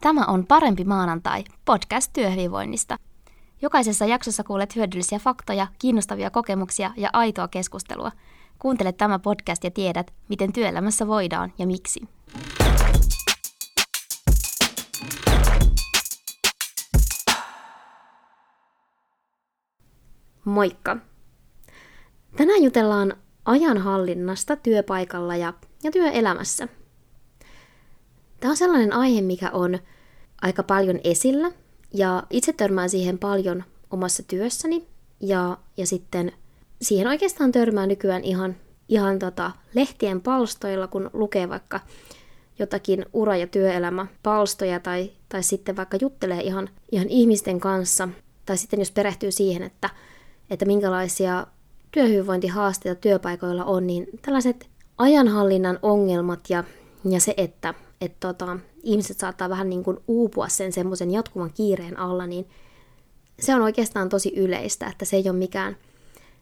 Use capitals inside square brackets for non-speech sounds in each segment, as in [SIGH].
Tämä on Parempi maanantai, podcast työhyvinvoinnista. Jokaisessa jaksossa kuulet hyödyllisiä faktoja, kiinnostavia kokemuksia ja aitoa keskustelua. Kuuntele tämä podcast ja tiedät, miten työelämässä voidaan ja miksi. Moikka! Tänään jutellaan ajanhallinnasta työpaikalla ja, ja työelämässä. Tämä on sellainen aihe, mikä on aika paljon esillä ja itse törmään siihen paljon omassa työssäni ja, ja sitten siihen oikeastaan törmää nykyään ihan, ihan tota lehtien palstoilla, kun lukee vaikka jotakin ura- ja työelämäpalstoja tai, tai sitten vaikka juttelee ihan, ihan ihmisten kanssa. Tai sitten jos perehtyy siihen, että, että minkälaisia työhyvinvointihaasteita työpaikoilla on, niin tällaiset ajanhallinnan ongelmat ja, ja se, että et tota, ihmiset saattaa vähän niin kuin uupua sen semmoisen jatkuvan kiireen alla, niin se on oikeastaan tosi yleistä, että se ei ole mikään,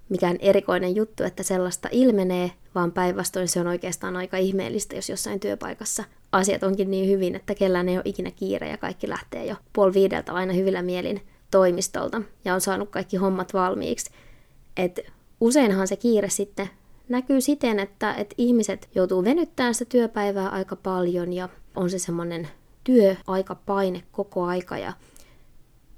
mikään erikoinen juttu, että sellaista ilmenee, vaan päinvastoin se on oikeastaan aika ihmeellistä, jos jossain työpaikassa asiat onkin niin hyvin, että kellään ei ole ikinä kiire ja kaikki lähtee jo puoli viideltä aina hyvillä mielin toimistolta ja on saanut kaikki hommat valmiiksi. Et useinhan se kiire sitten näkyy siten, että, että ihmiset joutuu venyttämään sitä työpäivää aika paljon ja on se semmoinen työaikapaine koko aika ja,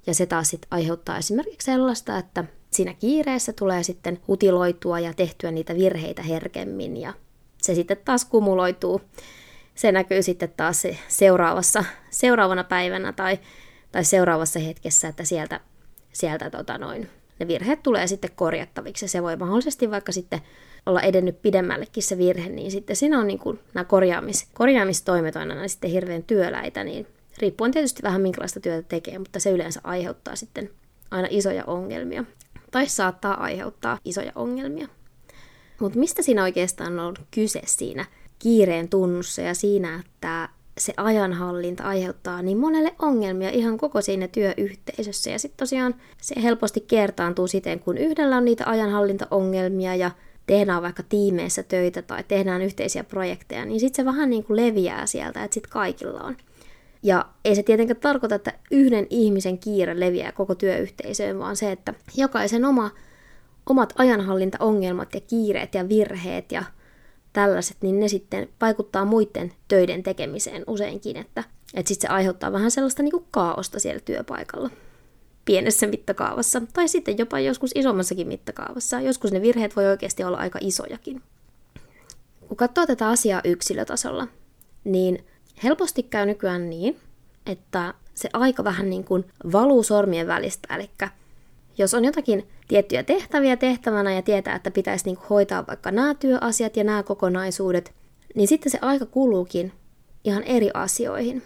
ja se taas sitten aiheuttaa esimerkiksi sellaista, että siinä kiireessä tulee sitten hutiloitua ja tehtyä niitä virheitä herkemmin ja se sitten taas kumuloituu. Se näkyy sitten taas seuraavassa, seuraavana päivänä tai, tai seuraavassa hetkessä, että sieltä, sieltä tota noin, ne virheet tulee sitten korjattaviksi. Se voi mahdollisesti vaikka sitten olla edennyt pidemmällekin se virhe, niin sitten siinä on niin kuin nämä korjaamis, korjaamistoimet aina sitten hirveän työläitä, niin riippuen tietysti vähän minkälaista työtä tekee, mutta se yleensä aiheuttaa sitten aina isoja ongelmia. Tai saattaa aiheuttaa isoja ongelmia. Mutta mistä siinä oikeastaan on kyse siinä kiireen tunnussa ja siinä, että se ajanhallinta aiheuttaa niin monelle ongelmia ihan koko siinä työyhteisössä. Ja sitten tosiaan se helposti kertaantuu siten, kun yhdellä on niitä ajanhallintaongelmia ja tehdään vaikka tiimeissä töitä tai tehdään yhteisiä projekteja, niin sitten se vähän niin kuin leviää sieltä, että sitten kaikilla on. Ja ei se tietenkään tarkoita, että yhden ihmisen kiire leviää koko työyhteisöön, vaan se, että jokaisen oma, omat ajanhallintaongelmat ja kiireet ja virheet ja tällaiset, niin ne sitten vaikuttaa muiden töiden tekemiseen useinkin, että, että sitten se aiheuttaa vähän sellaista niin kuin kaaosta siellä työpaikalla pienessä mittakaavassa, tai sitten jopa joskus isommassakin mittakaavassa. Joskus ne virheet voi oikeasti olla aika isojakin. Kun katsoo tätä asiaa yksilötasolla, niin helposti käy nykyään niin, että se aika vähän niin kuin valuu sormien välistä, eli jos on jotakin tiettyjä tehtäviä tehtävänä ja tietää, että pitäisi niin hoitaa vaikka nämä työasiat ja nämä kokonaisuudet, niin sitten se aika kuluukin ihan eri asioihin,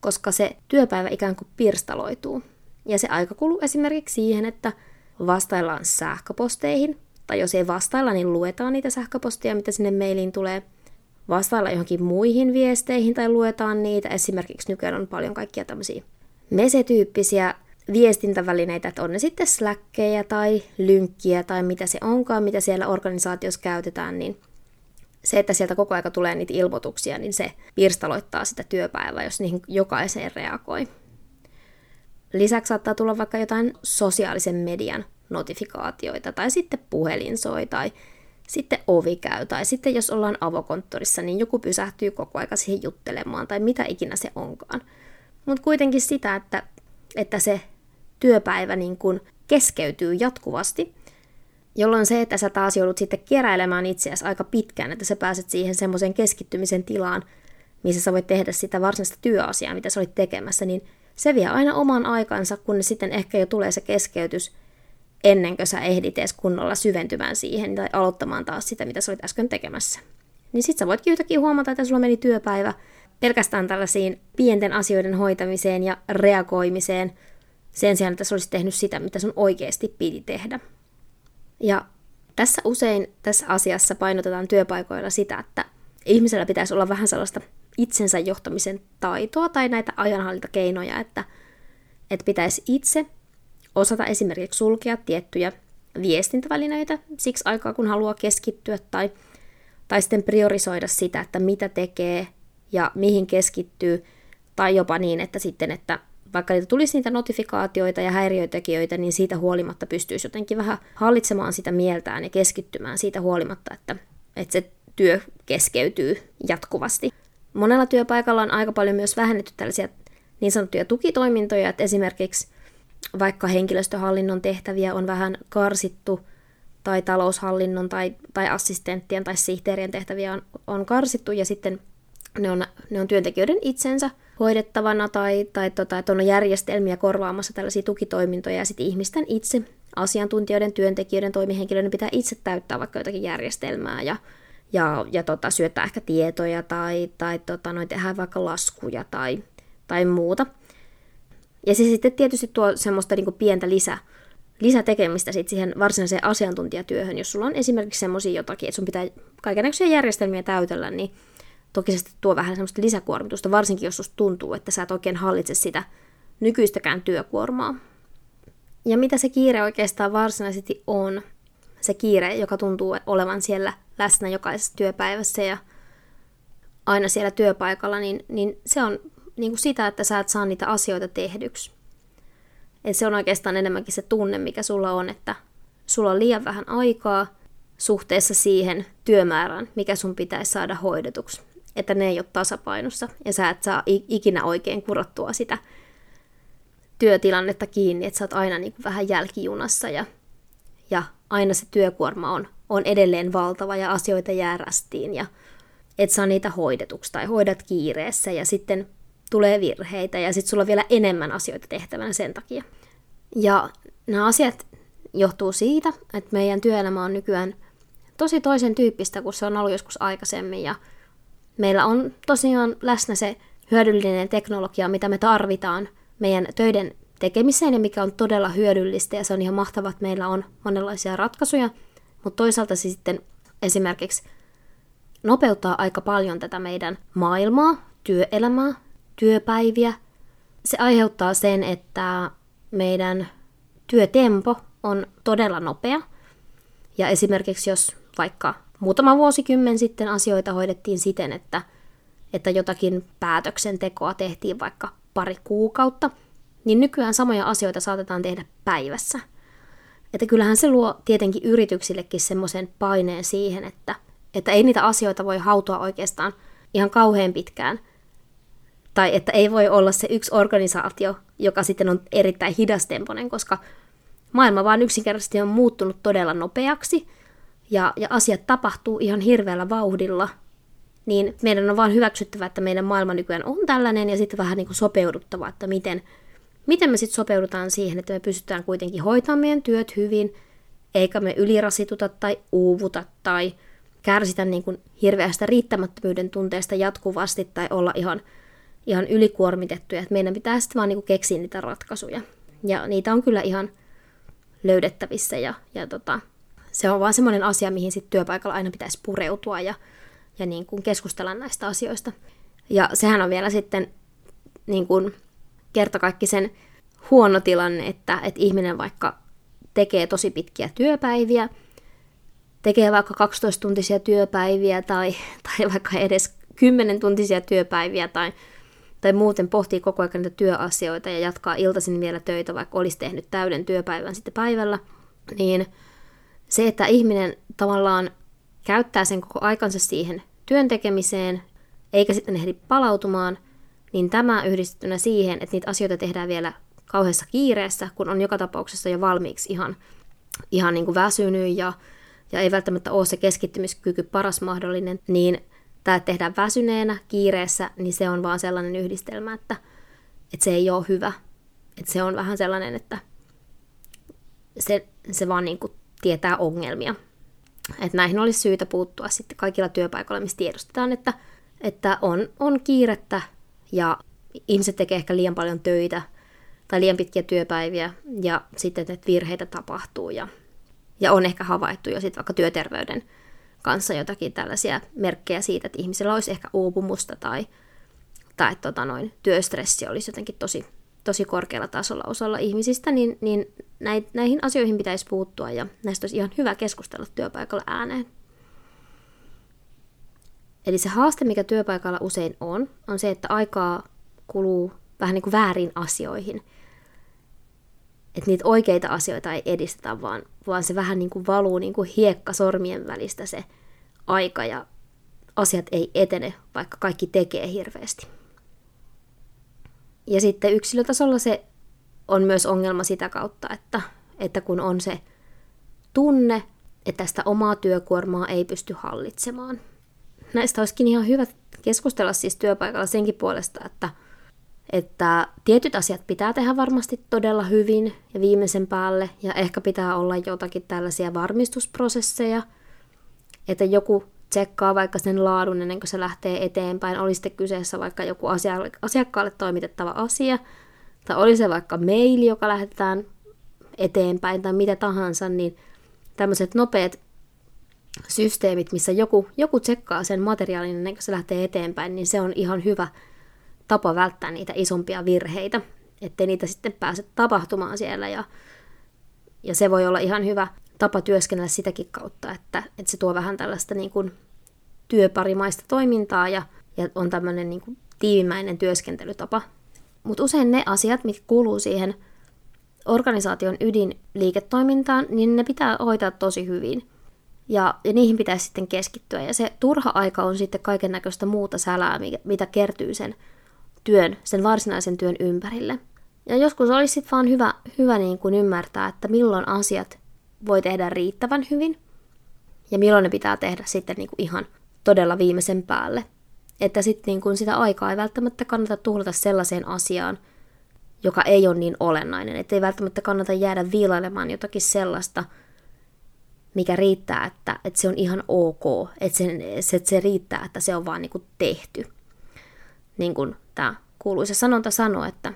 koska se työpäivä ikään kuin pirstaloituu. Ja se aika kuluu esimerkiksi siihen, että vastaillaan sähköposteihin, tai jos ei vastailla, niin luetaan niitä sähköposteja, mitä sinne mailiin tulee. Vastailla johonkin muihin viesteihin tai luetaan niitä. Esimerkiksi nykyään on paljon kaikkia tämmöisiä mesetyyppisiä viestintävälineitä, että on ne sitten släkkejä tai lynkkiä tai mitä se onkaan, mitä siellä organisaatiossa käytetään, niin se, että sieltä koko aika tulee niitä ilmoituksia, niin se pirstaloittaa sitä työpäivää, jos niihin jokaiseen reagoi. Lisäksi saattaa tulla vaikka jotain sosiaalisen median notifikaatioita, tai sitten puhelin soi, tai sitten ovi käy, tai sitten jos ollaan avokonttorissa, niin joku pysähtyy koko aika siihen juttelemaan, tai mitä ikinä se onkaan. Mutta kuitenkin sitä, että, että se työpäivä niin kun keskeytyy jatkuvasti, jolloin se, että sä taas joudut sitten keräilemään itseäsi aika pitkään, että sä pääset siihen semmoisen keskittymisen tilaan, missä sä voit tehdä sitä varsinaista työasiaa, mitä sä olit tekemässä, niin se vie aina oman aikansa, kun sitten ehkä jo tulee se keskeytys ennen kuin sä ehdit edes kunnolla syventymään siihen tai aloittamaan taas sitä, mitä sä olit äsken tekemässä. Niin sit sä voitkin yhtäkkiä huomata, että sulla meni työpäivä pelkästään tällaisiin pienten asioiden hoitamiseen ja reagoimiseen sen sijaan, että sä olisit tehnyt sitä, mitä sun oikeasti piti tehdä. Ja tässä usein tässä asiassa painotetaan työpaikoilla sitä, että ihmisellä pitäisi olla vähän sellaista itsensä johtamisen taitoa tai näitä ajanhallintakeinoja, että, että pitäisi itse osata esimerkiksi sulkea tiettyjä viestintävälineitä siksi aikaa, kun haluaa keskittyä, tai, tai sitten priorisoida sitä, että mitä tekee ja mihin keskittyy, Tai jopa niin, että sitten, että vaikka niitä tulisi niitä notifikaatioita ja häiriötekijöitä, niin siitä huolimatta pystyisi jotenkin vähän hallitsemaan sitä mieltään ja keskittymään siitä huolimatta, että, että se työ keskeytyy jatkuvasti. Monella työpaikalla on aika paljon myös vähennetty tällaisia niin sanottuja tukitoimintoja, että esimerkiksi vaikka henkilöstöhallinnon tehtäviä on vähän karsittu, tai taloushallinnon tai, tai assistenttien tai sihteerien tehtäviä on, on karsittu, ja sitten ne on, ne on työntekijöiden itsensä hoidettavana, tai, tai tota, että on järjestelmiä korvaamassa tällaisia tukitoimintoja, ja sitten ihmisten itse, asiantuntijoiden, työntekijöiden, toimihenkilöiden pitää itse täyttää vaikka jotakin järjestelmää, ja ja, ja tota, syöttää ehkä tietoja tai, tai tota, noin tehdään vaikka laskuja tai, tai muuta. Ja se sitten tietysti tuo semmoista niin pientä lisä, lisätekemistä sit siihen varsinaiseen asiantuntijatyöhön. Jos sulla on esimerkiksi semmoisia jotakin, että sun pitää kaikenlaisia järjestelmiä täytellä, niin toki se tuo vähän semmoista lisäkuormitusta, varsinkin jos susta tuntuu, että sä et oikein hallitse sitä nykyistäkään työkuormaa. Ja mitä se kiire oikeastaan varsinaisesti on? Se kiire, joka tuntuu olevan siellä läsnä jokaisessa työpäivässä ja aina siellä työpaikalla, niin, niin se on niin kuin sitä, että sä et saa niitä asioita tehdyksi. Et se on oikeastaan enemmänkin se tunne, mikä sulla on, että sulla on liian vähän aikaa suhteessa siihen työmäärään, mikä sun pitäisi saada hoidetuksi. Että ne ei ole tasapainossa ja sä et saa ikinä oikein kurottua sitä työtilannetta kiinni, että sä oot aina niin kuin vähän jälkijunassa ja, ja aina se työkuorma on on edelleen valtava ja asioita jää rästiin ja et saa niitä hoidetuksi tai hoidat kiireessä ja sitten tulee virheitä ja sitten sulla on vielä enemmän asioita tehtävänä sen takia. Ja nämä asiat johtuu siitä, että meidän työelämä on nykyään tosi toisen tyyppistä kuin se on ollut joskus aikaisemmin ja meillä on tosiaan läsnä se hyödyllinen teknologia, mitä me tarvitaan meidän töiden tekemiseen ja mikä on todella hyödyllistä ja se on ihan mahtavaa, että meillä on monenlaisia ratkaisuja – mutta toisaalta se sitten esimerkiksi nopeuttaa aika paljon tätä meidän maailmaa, työelämää, työpäiviä. Se aiheuttaa sen, että meidän työtempo on todella nopea. Ja esimerkiksi jos vaikka muutama vuosikymmen sitten asioita hoidettiin siten, että, että jotakin päätöksentekoa tehtiin vaikka pari kuukautta, niin nykyään samoja asioita saatetaan tehdä päivässä – että kyllähän se luo tietenkin yrityksillekin semmoisen paineen siihen, että, että ei niitä asioita voi hautua oikeastaan ihan kauhean pitkään. Tai että ei voi olla se yksi organisaatio, joka sitten on erittäin hidastempoinen, koska maailma vaan yksinkertaisesti on muuttunut todella nopeaksi ja, ja asiat tapahtuu ihan hirveällä vauhdilla, niin meidän on vaan hyväksyttävä, että meidän maailma nykyään on tällainen ja sitten vähän niin kuin sopeuduttava, että miten, Miten me sitten sopeudutaan siihen, että me pystytään kuitenkin hoitamaan meidän työt hyvin, eikä me ylirasituta tai uuvuta tai kärsitä niin kuin hirveästä riittämättömyyden tunteesta jatkuvasti tai olla ihan, ihan ylikuormitettuja. Että meidän pitää sitten vaan niin kuin keksiä niitä ratkaisuja. Ja niitä on kyllä ihan löydettävissä ja, ja tota, se on vaan semmoinen asia, mihin sitten työpaikalla aina pitäisi pureutua ja, ja niin kuin keskustella näistä asioista. Ja sehän on vielä sitten niin kuin kertakaikkisen huono tilanne, että, että ihminen vaikka tekee tosi pitkiä työpäiviä, tekee vaikka 12-tuntisia työpäiviä tai, tai vaikka edes 10-tuntisia työpäiviä tai, tai muuten pohtii koko ajan niitä työasioita ja jatkaa iltaisin vielä töitä, vaikka olisi tehnyt täyden työpäivän sitten päivällä, niin se, että ihminen tavallaan käyttää sen koko aikansa siihen työn tekemiseen, eikä sitten ehdi palautumaan, niin tämä yhdistettynä siihen, että niitä asioita tehdään vielä kauheassa kiireessä, kun on joka tapauksessa jo valmiiksi ihan, ihan niin kuin väsynyt ja, ja ei välttämättä ole se keskittymiskyky paras mahdollinen, niin tämä tehdään väsyneenä, kiireessä, niin se on vaan sellainen yhdistelmä, että, että se ei ole hyvä. Että se on vähän sellainen, että se, se vaan niin kuin tietää ongelmia. Että näihin olisi syytä puuttua sitten kaikilla työpaikoilla, missä tiedostetaan, että, että on, on kiirettä ja ihmiset tekee ehkä liian paljon töitä tai liian pitkiä työpäiviä ja sitten että virheitä tapahtuu ja, ja on ehkä havaittu jo sitten vaikka työterveyden kanssa jotakin tällaisia merkkejä siitä, että ihmisellä olisi ehkä uupumusta tai, tai tota noin, työstressi olisi jotenkin tosi, tosi korkealla tasolla osalla ihmisistä, niin, niin näihin asioihin pitäisi puuttua ja näistä olisi ihan hyvä keskustella työpaikalla ääneen. Eli se haaste, mikä työpaikalla usein on, on se, että aikaa kuluu vähän niin kuin väärin asioihin. Että niitä oikeita asioita ei edistetä, vaan, vaan se vähän niin kuin valuu niin kuin hiekka sormien välistä se aika ja asiat ei etene, vaikka kaikki tekee hirveästi. Ja sitten yksilötasolla se on myös ongelma sitä kautta, että, että kun on se tunne, että tästä omaa työkuormaa ei pysty hallitsemaan. Näistä olisikin ihan hyvä keskustella siis työpaikalla senkin puolesta, että, että tietyt asiat pitää tehdä varmasti todella hyvin ja viimeisen päälle, ja ehkä pitää olla jotakin tällaisia varmistusprosesseja, että joku tsekkaa vaikka sen laadun ennen kuin se lähtee eteenpäin, oli sitten kyseessä vaikka joku asiakkaalle toimitettava asia, tai oli se vaikka maili, joka lähetetään eteenpäin, tai mitä tahansa, niin tämmöiset nopeat systeemit, missä joku, joku tsekkaa sen materiaalin ennen kuin se lähtee eteenpäin, niin se on ihan hyvä tapa välttää niitä isompia virheitä, ettei niitä sitten pääse tapahtumaan siellä. Ja, ja se voi olla ihan hyvä tapa työskennellä sitäkin kautta, että, että se tuo vähän tällaista niin kuin työparimaista toimintaa ja, ja on tämmöinen niin kuin tiivimäinen työskentelytapa. Mutta usein ne asiat, mitkä kuuluu siihen organisaation ydinliiketoimintaan, niin ne pitää hoitaa tosi hyvin. Ja, ja niihin pitäisi sitten keskittyä. Ja se turha aika on sitten kaiken näköistä muuta sälää, mitä kertyy sen työn, sen varsinaisen työn ympärille. Ja joskus olisi sitten vaan hyvä, hyvä niin kuin ymmärtää, että milloin asiat voi tehdä riittävän hyvin ja milloin ne pitää tehdä sitten niin kuin ihan todella viimeisen päälle. Että sitten niin kuin sitä aikaa ei välttämättä kannata tuhlata sellaiseen asiaan, joka ei ole niin olennainen. Että ei välttämättä kannata jäädä viilailemaan jotakin sellaista, mikä riittää, että, että se on ihan ok. Että se, että se riittää, että se on vaan niin kuin tehty. Niin kuin tämä kuuluisa sanonta sanoo, että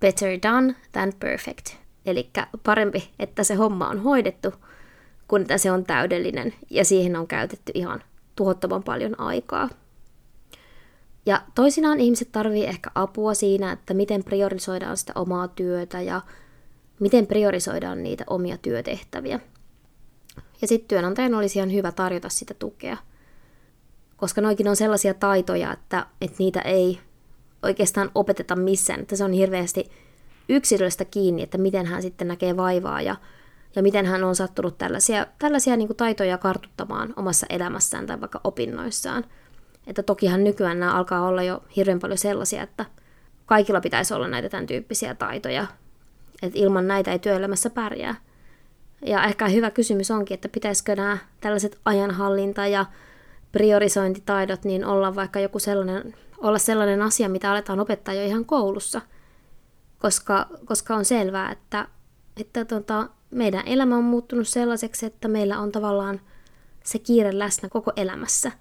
better done than perfect. Eli parempi, että se homma on hoidettu, kuin että se on täydellinen ja siihen on käytetty ihan tuhottoman paljon aikaa. Ja toisinaan ihmiset tarvii ehkä apua siinä, että miten priorisoidaan sitä omaa työtä ja miten priorisoidaan niitä omia työtehtäviä. Ja sitten työnantajan olisi ihan hyvä tarjota sitä tukea. Koska noikin on sellaisia taitoja, että, että niitä ei oikeastaan opeteta missään. Että se on hirveästi yksilöstä kiinni, että miten hän sitten näkee vaivaa ja, ja miten hän on sattunut tällaisia, tällaisia niin taitoja kartuttamaan omassa elämässään tai vaikka opinnoissaan. Että tokihan nykyään nämä alkaa olla jo hirveän paljon sellaisia, että kaikilla pitäisi olla näitä tämän tyyppisiä taitoja. Että ilman näitä ei työelämässä pärjää. Ja ehkä hyvä kysymys onkin, että pitäisikö nämä tällaiset ajanhallinta ja priorisointitaidot niin olla vaikka joku sellainen, olla sellainen asia, mitä aletaan opettaa jo ihan koulussa. Koska, koska on selvää, että, että tota, meidän elämä on muuttunut sellaiseksi, että meillä on tavallaan se kiire läsnä koko elämässä.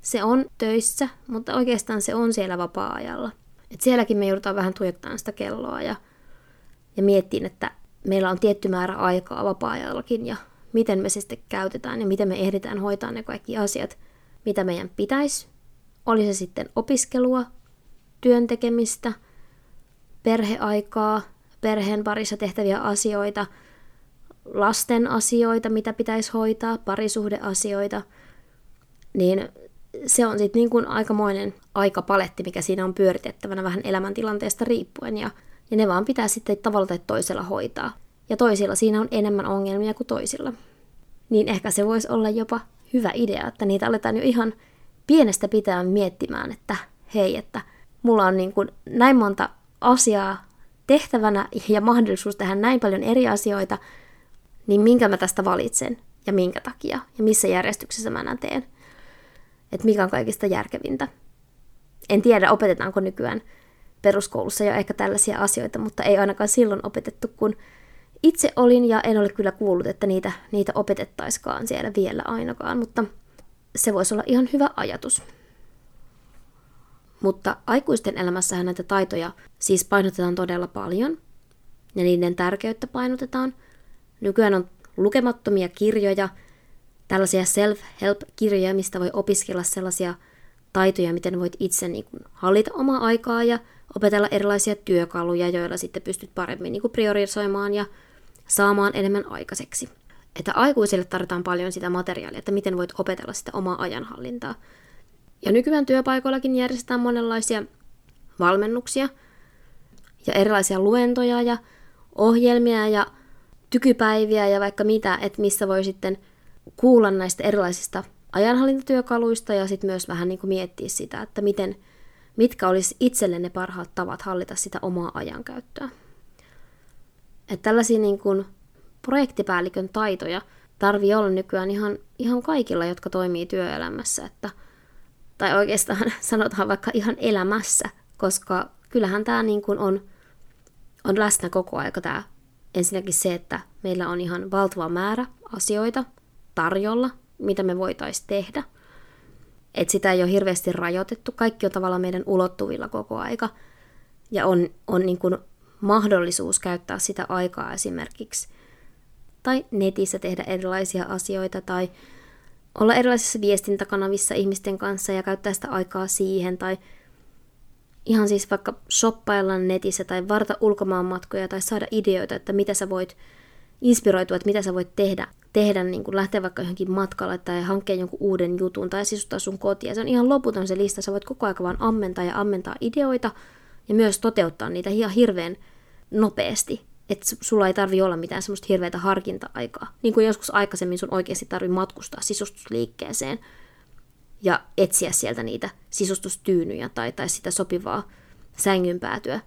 Se on töissä, mutta oikeastaan se on siellä vapaa-ajalla. Et sielläkin me joudutaan vähän tuijottamaan sitä kelloa ja, ja miettiin, että meillä on tietty määrä aikaa vapaa-ajallakin ja miten me se sitten käytetään ja miten me ehditään hoitaa ne kaikki asiat, mitä meidän pitäisi. Oli se sitten opiskelua, työn tekemistä, perheaikaa, perheen parissa tehtäviä asioita, lasten asioita, mitä pitäisi hoitaa, parisuhdeasioita, niin se on sitten niin kuin aikamoinen aikapaletti, mikä siinä on pyöritettävänä vähän elämäntilanteesta riippuen. Ja ja ne vaan pitää sitten tavalla tai toisella hoitaa. Ja toisilla siinä on enemmän ongelmia kuin toisilla. Niin ehkä se voisi olla jopa hyvä idea, että niitä aletaan jo ihan pienestä pitää miettimään, että hei, että mulla on niin kuin näin monta asiaa tehtävänä ja mahdollisuus tehdä näin paljon eri asioita, niin minkä mä tästä valitsen ja minkä takia ja missä järjestyksessä mä näin teen. Että mikä on kaikista järkevintä. En tiedä, opetetaanko nykyään peruskoulussa jo ehkä tällaisia asioita, mutta ei ainakaan silloin opetettu, kun itse olin ja en ole kyllä kuullut, että niitä, niitä opetettaiskaan siellä vielä ainakaan, mutta se voisi olla ihan hyvä ajatus. Mutta aikuisten elämässähän näitä taitoja siis painotetaan todella paljon, ja niiden tärkeyttä painotetaan. Nykyään on lukemattomia kirjoja, tällaisia self-help-kirjoja, mistä voi opiskella sellaisia taitoja, miten voit itse niin kuin hallita omaa aikaa ja opetella erilaisia työkaluja, joilla sitten pystyt paremmin niin kuin priorisoimaan ja saamaan enemmän aikaiseksi. Että aikuisille tarvitaan paljon sitä materiaalia, että miten voit opetella sitä omaa ajanhallintaa. Ja nykyään työpaikoillakin järjestetään monenlaisia valmennuksia ja erilaisia luentoja ja ohjelmia ja tykypäiviä ja vaikka mitä, että missä voi sitten kuulla näistä erilaisista ajanhallintatyökaluista ja sitten myös vähän niin kuin miettiä sitä, että miten, mitkä olisi itselle ne parhaat tavat hallita sitä omaa ajankäyttöä. Että tällaisia niin kuin projektipäällikön taitoja tarvii olla nykyään ihan, ihan kaikilla, jotka toimii työelämässä, että, tai oikeastaan [LAUGHS] sanotaan vaikka ihan elämässä, koska kyllähän tämä niin kuin on, on läsnä koko aika tämä ensinnäkin se, että meillä on ihan valtava määrä asioita tarjolla, mitä me voitaisiin tehdä. Et sitä ei ole hirveästi rajoitettu, kaikki on tavallaan meidän ulottuvilla koko aika. Ja on, on niin kuin mahdollisuus käyttää sitä aikaa esimerkiksi tai netissä tehdä erilaisia asioita tai olla erilaisissa viestintäkanavissa ihmisten kanssa ja käyttää sitä aikaa siihen tai ihan siis vaikka shoppailla netissä tai varta ulkomaanmatkoja tai saada ideoita, että mitä sä voit inspiroitua, että mitä sä voit tehdä, tehdä niin kuin lähteä vaikka johonkin matkalle tai hankkia jonkun uuden jutun tai sisustaa sun kotia. Se on ihan loputon se lista, sä voit koko ajan vaan ammentaa ja ammentaa ideoita ja myös toteuttaa niitä ihan hirveän nopeasti. Että sulla ei tarvi olla mitään semmoista hirveätä harkinta-aikaa. Niin kuin joskus aikaisemmin sun oikeasti tarvi matkustaa sisustusliikkeeseen ja etsiä sieltä niitä sisustustyynyjä tai, tai sitä sopivaa sängynpäätyä.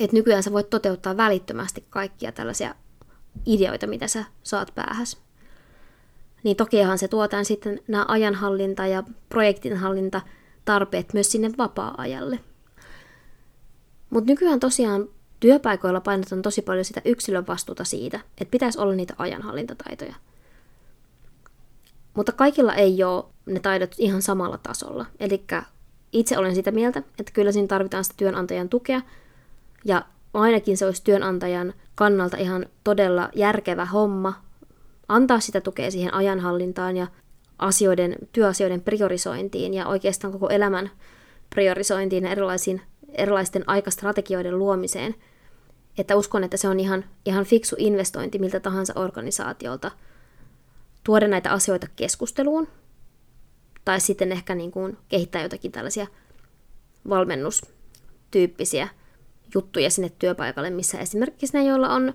Et nykyään sä voit toteuttaa välittömästi kaikkia tällaisia ideoita, mitä sä saat päähäs. Niin tokihan se tuotaan sitten nämä ajanhallinta ja projektinhallinta tarpeet myös sinne vapaa-ajalle. Mutta nykyään tosiaan työpaikoilla painotetaan tosi paljon sitä yksilön vastuuta siitä, että pitäisi olla niitä ajanhallintataitoja. Mutta kaikilla ei ole ne taidot ihan samalla tasolla. Eli itse olen sitä mieltä, että kyllä siinä tarvitaan sitä työnantajan tukea, ja ainakin se olisi työnantajan kannalta ihan todella järkevä homma antaa sitä tukea siihen ajanhallintaan ja asioiden, työasioiden priorisointiin ja oikeastaan koko elämän priorisointiin ja erilaisiin, erilaisten aikastrategioiden luomiseen. Että uskon, että se on ihan, ihan fiksu investointi miltä tahansa organisaatiolta tuoda näitä asioita keskusteluun tai sitten ehkä niin kuin kehittää jotakin tällaisia valmennustyyppisiä juttuja sinne työpaikalle, missä esimerkiksi ne, joilla on,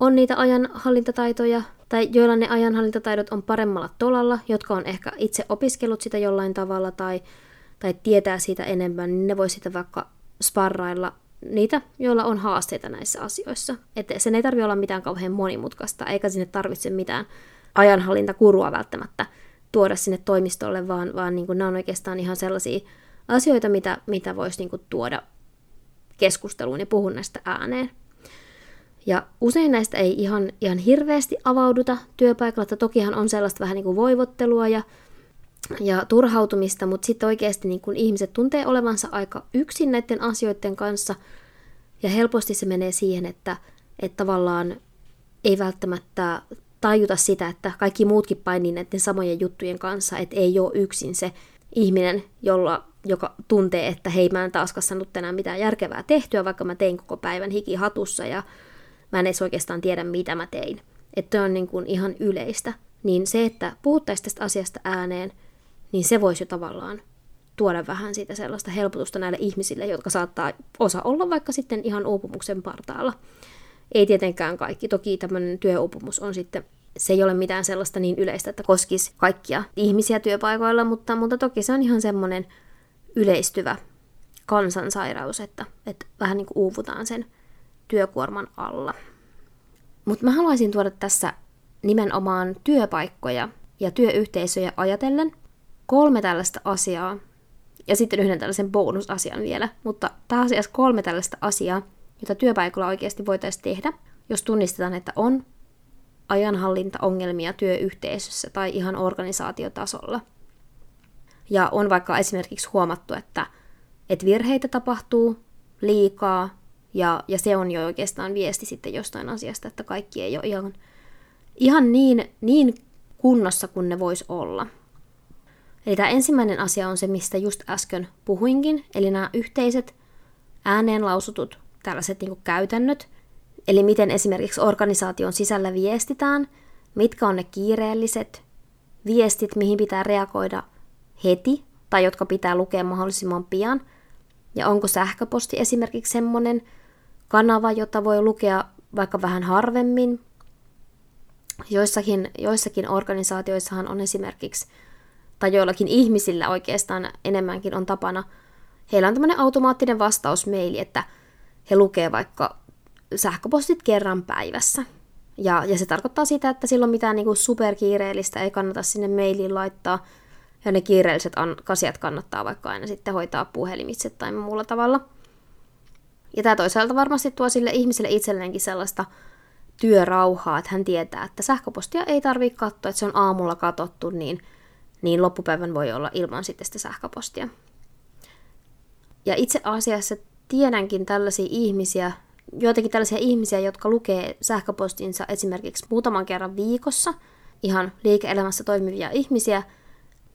on niitä ajanhallintataitoja tai joilla ne ajanhallintataidot on paremmalla tolalla, jotka on ehkä itse opiskellut sitä jollain tavalla tai, tai tietää siitä enemmän, niin ne voi sitten vaikka sparrailla niitä, joilla on haasteita näissä asioissa. Että sen ei tarvitse olla mitään kauhean monimutkaista, eikä sinne tarvitse mitään ajanhallintakurua välttämättä tuoda sinne toimistolle, vaan, vaan niin kuin nämä on oikeastaan ihan sellaisia asioita, mitä, mitä voisi niin kuin tuoda keskusteluun ja puhua näistä ääneen. Ja usein näistä ei ihan, ihan hirveästi avauduta työpaikalla, että tokihan on sellaista vähän niin kuin voivottelua ja, ja turhautumista, mutta sitten oikeasti niin kuin ihmiset tuntee olevansa aika yksin näiden asioiden kanssa, ja helposti se menee siihen, että, että tavallaan ei välttämättä tajuta sitä, että kaikki muutkin painii näiden samojen juttujen kanssa, että ei ole yksin se ihminen, jolla joka tuntee, että hei, mä en taas saanut tänään mitään järkevää tehtyä, vaikka mä tein koko päivän hiki hatussa ja mä en edes oikeastaan tiedä, mitä mä tein. Että on niin kuin ihan yleistä. Niin se, että puhuttaisiin tästä asiasta ääneen, niin se voisi jo tavallaan tuoda vähän siitä sellaista helpotusta näille ihmisille, jotka saattaa osa olla vaikka sitten ihan uupumuksen partaalla. Ei tietenkään kaikki. Toki tämmöinen työuupumus on sitten se ei ole mitään sellaista niin yleistä, että koskisi kaikkia ihmisiä työpaikoilla, mutta, mutta toki se on ihan semmoinen yleistyvä kansansairaus, että, että vähän niin kuin uuvutaan sen työkuorman alla. Mutta mä haluaisin tuoda tässä nimenomaan työpaikkoja ja työyhteisöjä ajatellen kolme tällaista asiaa, ja sitten yhden tällaisen bonusasian vielä, mutta pääasiassa kolme tällaista asiaa, jota työpaikalla oikeasti voitaisiin tehdä, jos tunnistetaan, että on ajanhallintaongelmia työyhteisössä tai ihan organisaatiotasolla – ja on vaikka esimerkiksi huomattu, että, että virheitä tapahtuu liikaa, ja, ja se on jo oikeastaan viesti sitten jostain asiasta, että kaikki ei ole ihan, ihan niin, niin kunnossa kuin ne vois olla. Eli tämä ensimmäinen asia on se, mistä just äsken puhuinkin, eli nämä yhteiset ääneen lausutut tällaiset niin käytännöt, eli miten esimerkiksi organisaation sisällä viestitään, mitkä on ne kiireelliset viestit, mihin pitää reagoida – heti tai jotka pitää lukea mahdollisimman pian, Ja onko sähköposti esimerkiksi semmoinen kanava, jota voi lukea vaikka vähän harvemmin. Joissakin, joissakin organisaatioissahan on esimerkiksi, tai joillakin ihmisillä oikeastaan enemmänkin on tapana, heillä on tämmöinen automaattinen vastausmeili, että he lukee vaikka sähköpostit kerran päivässä. Ja, ja se tarkoittaa sitä, että silloin mitään niin kuin superkiireellistä ei kannata sinne mailiin laittaa, ja ne kiireelliset asiat kannattaa vaikka aina sitten hoitaa puhelimitse tai muulla tavalla. Ja tämä toisaalta varmasti tuo sille ihmiselle itselleenkin sellaista työrauhaa, että hän tietää, että sähköpostia ei tarvitse katsoa, että se on aamulla katottu, niin, niin loppupäivän voi olla ilman sitten sitä sähköpostia. Ja itse asiassa tiedänkin tällaisia ihmisiä, joitakin tällaisia ihmisiä, jotka lukee sähköpostinsa esimerkiksi muutaman kerran viikossa, ihan liike-elämässä toimivia ihmisiä,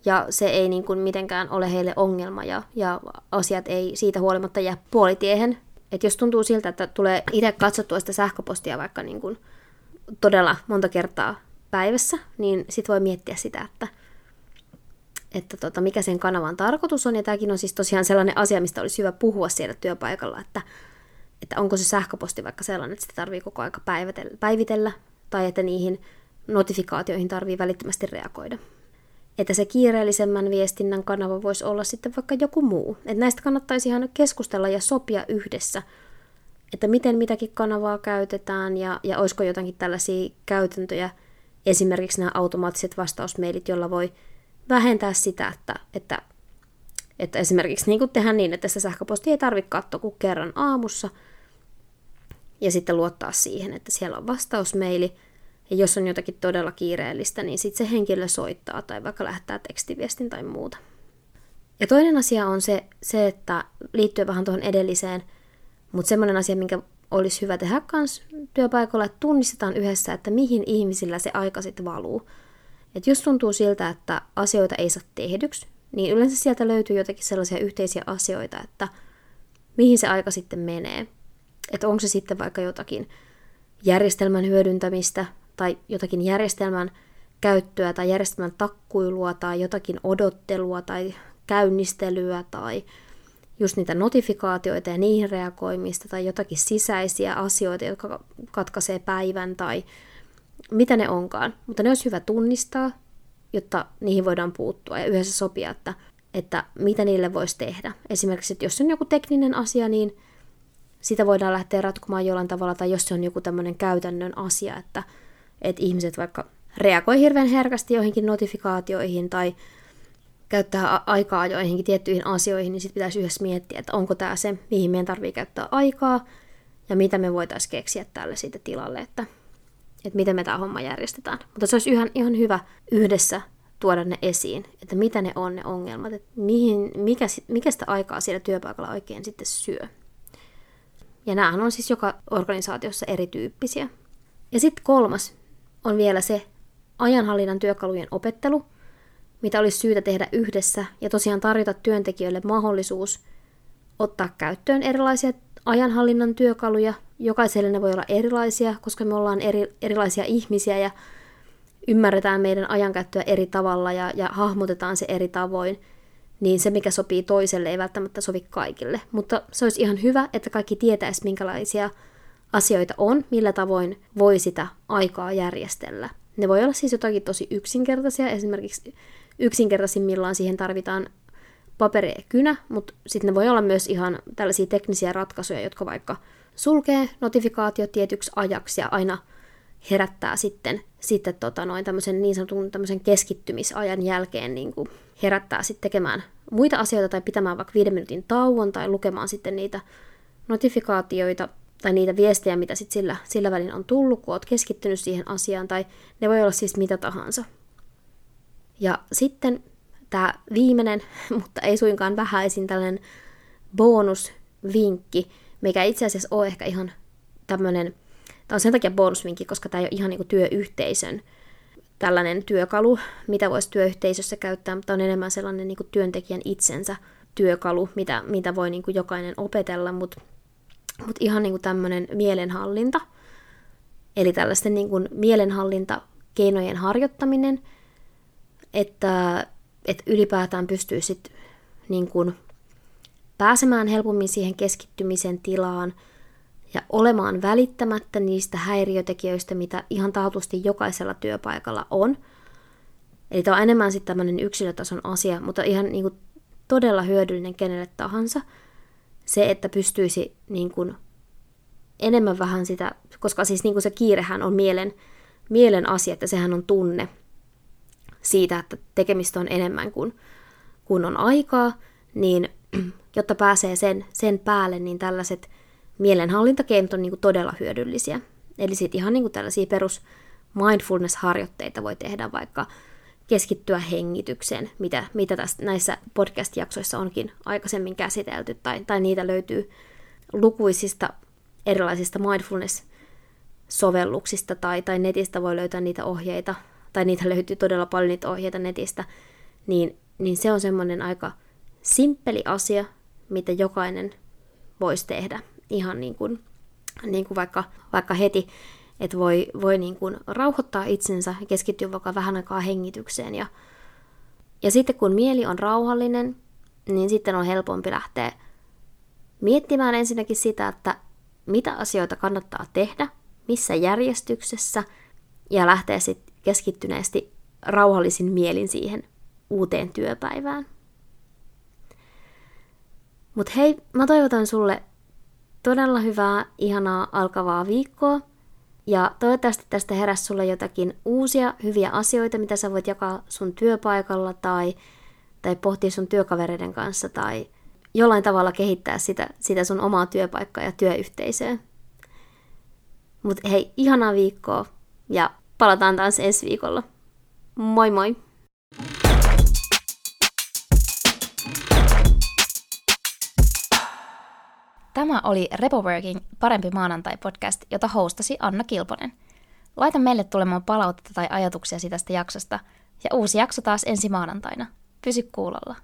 ja se ei niin kuin mitenkään ole heille ongelma, ja, ja asiat ei siitä huolimatta jää puolitiehen. Et jos tuntuu siltä, että tulee itse katsottua sitä sähköpostia vaikka niin kuin todella monta kertaa päivässä, niin sitten voi miettiä sitä, että, että tota, mikä sen kanavan tarkoitus on. Ja tämäkin on siis tosiaan sellainen asia, mistä olisi hyvä puhua siellä työpaikalla, että, että onko se sähköposti vaikka sellainen, että sitä tarvii koko aika päivitellä, tai että niihin notifikaatioihin tarvii välittömästi reagoida. Että se kiireellisemmän viestinnän kanava voisi olla sitten vaikka joku muu. Että näistä kannattaisi ihan keskustella ja sopia yhdessä, että miten mitäkin kanavaa käytetään ja, ja olisiko jotakin tällaisia käytäntöjä, esimerkiksi nämä automaattiset vastausmailit, jolla voi vähentää sitä, että, että, että esimerkiksi niin kuin tehdään niin, että se sähköposti ei tarvitse katsoa kuin kerran aamussa, ja sitten luottaa siihen, että siellä on vastausmeili, ja jos on jotakin todella kiireellistä, niin sitten se henkilö soittaa tai vaikka lähettää tekstiviestin tai muuta. Ja toinen asia on se, se että liittyy vähän tuohon edelliseen, mutta semmoinen asia, minkä olisi hyvä tehdä myös työpaikalla, että tunnistetaan yhdessä, että mihin ihmisillä se aika sitten valuu. Et jos tuntuu siltä, että asioita ei saa tehdyksi, niin yleensä sieltä löytyy jotakin sellaisia yhteisiä asioita, että mihin se aika sitten menee. Että onko se sitten vaikka jotakin järjestelmän hyödyntämistä tai jotakin järjestelmän käyttöä tai järjestelmän takkuilua tai jotakin odottelua tai käynnistelyä tai just niitä notifikaatioita ja niihin reagoimista tai jotakin sisäisiä asioita, jotka katkaisee päivän tai mitä ne onkaan. Mutta ne olisi hyvä tunnistaa, jotta niihin voidaan puuttua ja yhdessä sopia, että, että mitä niille voisi tehdä. Esimerkiksi, että jos on joku tekninen asia, niin sitä voidaan lähteä ratkomaan jollain tavalla, tai jos se on joku tämmöinen käytännön asia, että, että ihmiset vaikka reagoi hirveän herkästi joihinkin notifikaatioihin tai käyttää aikaa joihinkin tiettyihin asioihin, niin sitten pitäisi yhdessä miettiä, että onko tämä se, mihin meidän tarvii käyttää aikaa, ja mitä me voitaisiin keksiä tälle siitä tilalle, että, että miten me tämä homma järjestetään. Mutta se olisi ihan, ihan hyvä yhdessä tuoda ne esiin, että mitä ne on ne ongelmat, että mihin, mikä, mikä sitä aikaa siellä työpaikalla oikein sitten syö. Ja näähän on siis joka organisaatiossa erityyppisiä. Ja sitten kolmas on vielä se ajanhallinnan työkalujen opettelu, mitä olisi syytä tehdä yhdessä ja tosiaan tarjota työntekijöille mahdollisuus ottaa käyttöön erilaisia ajanhallinnan työkaluja. Jokaiselle ne voi olla erilaisia, koska me ollaan eri, erilaisia ihmisiä ja ymmärretään meidän ajankäyttöä eri tavalla ja, ja hahmotetaan se eri tavoin, niin se, mikä sopii toiselle, ei välttämättä sovi kaikille. Mutta se olisi ihan hyvä, että kaikki tietäisi, minkälaisia asioita on, millä tavoin voi sitä aikaa järjestellä. Ne voi olla siis jotakin tosi yksinkertaisia, esimerkiksi yksinkertaisimmillaan siihen tarvitaan paperi ja kynä, mutta sitten ne voi olla myös ihan tällaisia teknisiä ratkaisuja, jotka vaikka sulkee notifikaatiot tietyksi ajaksi ja aina herättää sitten, sitten tota noin tämmöisen niin sanotun tämmöisen keskittymisajan jälkeen niin kuin herättää sitten tekemään muita asioita tai pitämään vaikka viiden minuutin tauon tai lukemaan sitten niitä notifikaatioita tai niitä viestejä, mitä sitten sillä, sillä välin on tullut, kun olet keskittynyt siihen asiaan, tai ne voi olla siis mitä tahansa. Ja sitten tämä viimeinen, [LAUGHS] mutta ei suinkaan vähäisin tällainen bonusvinkki, mikä itse asiassa on ehkä ihan tämmöinen, tämä on sen takia bonusvinkki, koska tämä ei ole ihan niin työyhteisön tällainen työkalu, mitä voisi työyhteisössä käyttää, mutta on enemmän sellainen niin työntekijän itsensä työkalu, mitä, mitä voi niin jokainen opetella, mutta mut ihan niin kuin tämmöinen mielenhallinta, eli tällaisten niin kuin mielenhallintakeinojen harjoittaminen – että, että ylipäätään pystyy sitten niin kuin pääsemään helpommin siihen keskittymisen tilaan ja olemaan välittämättä niistä häiriötekijöistä, mitä ihan taatusti jokaisella työpaikalla on. Eli tämä on enemmän sitten tämmöinen yksilötason asia, mutta ihan niin kuin todella hyödyllinen kenelle tahansa. Se, että pystyisi niin kuin enemmän vähän sitä, koska siis niin kuin se kiirehän on mielen, mielen asia, että sehän on tunne siitä, että tekemistä on enemmän kuin kun on aikaa, niin [CLEARS THROAT] jotta pääsee sen, sen päälle, niin tällaiset mielenhallintakeinot on niin kuin todella hyödyllisiä. Eli sitten ihan niin kuin tällaisia perus mindfulness-harjoitteita voi tehdä vaikka keskittyä hengitykseen, mitä, mitä tästä, näissä podcast-jaksoissa onkin aikaisemmin käsitelty, tai, tai niitä löytyy lukuisista erilaisista mindfulness-sovelluksista, tai, tai netistä voi löytää niitä ohjeita, tai niitä löytyy todella paljon niitä ohjeita netistä, niin, niin se on semmoinen aika simppeli asia, mitä jokainen voisi tehdä ihan niin kuin, niin kuin vaikka, vaikka heti, että voi, voi niin kuin rauhoittaa itsensä ja keskittyä vaikka vähän aikaa hengitykseen. Ja, ja sitten kun mieli on rauhallinen, niin sitten on helpompi lähteä miettimään ensinnäkin sitä, että mitä asioita kannattaa tehdä, missä järjestyksessä, ja lähteä sitten keskittyneesti rauhallisin mielin siihen uuteen työpäivään. Mutta hei, mä toivotan sulle todella hyvää, ihanaa alkavaa viikkoa. Ja toivottavasti tästä heräsi sulle jotakin uusia hyviä asioita, mitä sä voit jakaa sun työpaikalla tai, tai pohtia sun työkavereiden kanssa tai jollain tavalla kehittää sitä, sitä sun omaa työpaikkaa ja työyhteisöä. Mutta hei, ihanaa viikkoa ja palataan taas ensi viikolla. Moi moi! Tämä oli Repoworking Parempi maanantai-podcast, jota hostasi Anna Kilponen. Laita meille tulemaan palautetta tai ajatuksia tästä jaksosta, ja uusi jakso taas ensi maanantaina. Pysy kuulolla.